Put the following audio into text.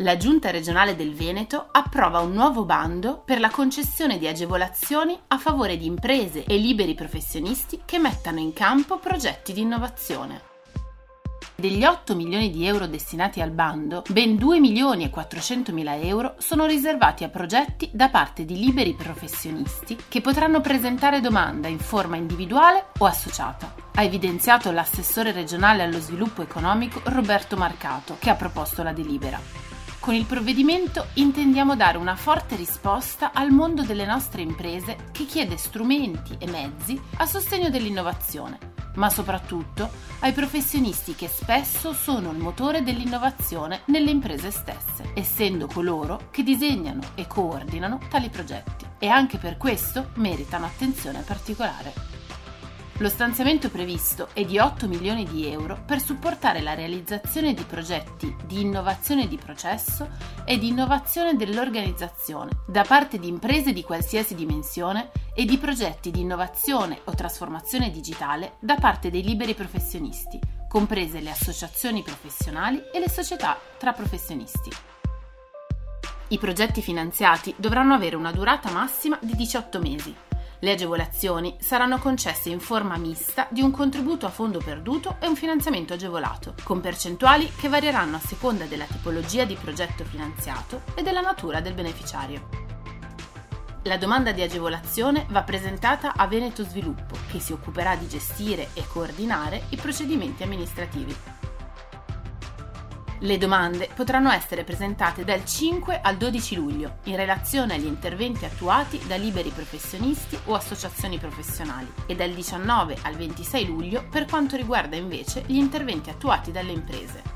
la Giunta regionale del Veneto approva un nuovo bando per la concessione di agevolazioni a favore di imprese e liberi professionisti che mettano in campo progetti di innovazione. Degli 8 milioni di euro destinati al bando, ben 2 milioni e 400 mila euro sono riservati a progetti da parte di liberi professionisti che potranno presentare domanda in forma individuale o associata. Ha evidenziato l'assessore regionale allo sviluppo economico Roberto Marcato, che ha proposto la delibera. Con il provvedimento intendiamo dare una forte risposta al mondo delle nostre imprese che chiede strumenti e mezzi a sostegno dell'innovazione, ma soprattutto ai professionisti che spesso sono il motore dell'innovazione nelle imprese stesse, essendo coloro che disegnano e coordinano tali progetti e anche per questo meritano attenzione particolare. Lo stanziamento previsto è di 8 milioni di euro per supportare la realizzazione di progetti di innovazione di processo e di innovazione dell'organizzazione da parte di imprese di qualsiasi dimensione e di progetti di innovazione o trasformazione digitale da parte dei liberi professionisti, comprese le associazioni professionali e le società tra professionisti. I progetti finanziati dovranno avere una durata massima di 18 mesi le agevolazioni saranno concesse in forma mista di un contributo a fondo perduto e un finanziamento agevolato, con percentuali che varieranno a seconda della tipologia di progetto finanziato e della natura del beneficiario. La domanda di agevolazione va presentata a Veneto Sviluppo, che si occuperà di gestire e coordinare i procedimenti amministrativi. Le domande potranno essere presentate dal 5 al 12 luglio in relazione agli interventi attuati da liberi professionisti o associazioni professionali e dal 19 al 26 luglio per quanto riguarda invece gli interventi attuati dalle imprese.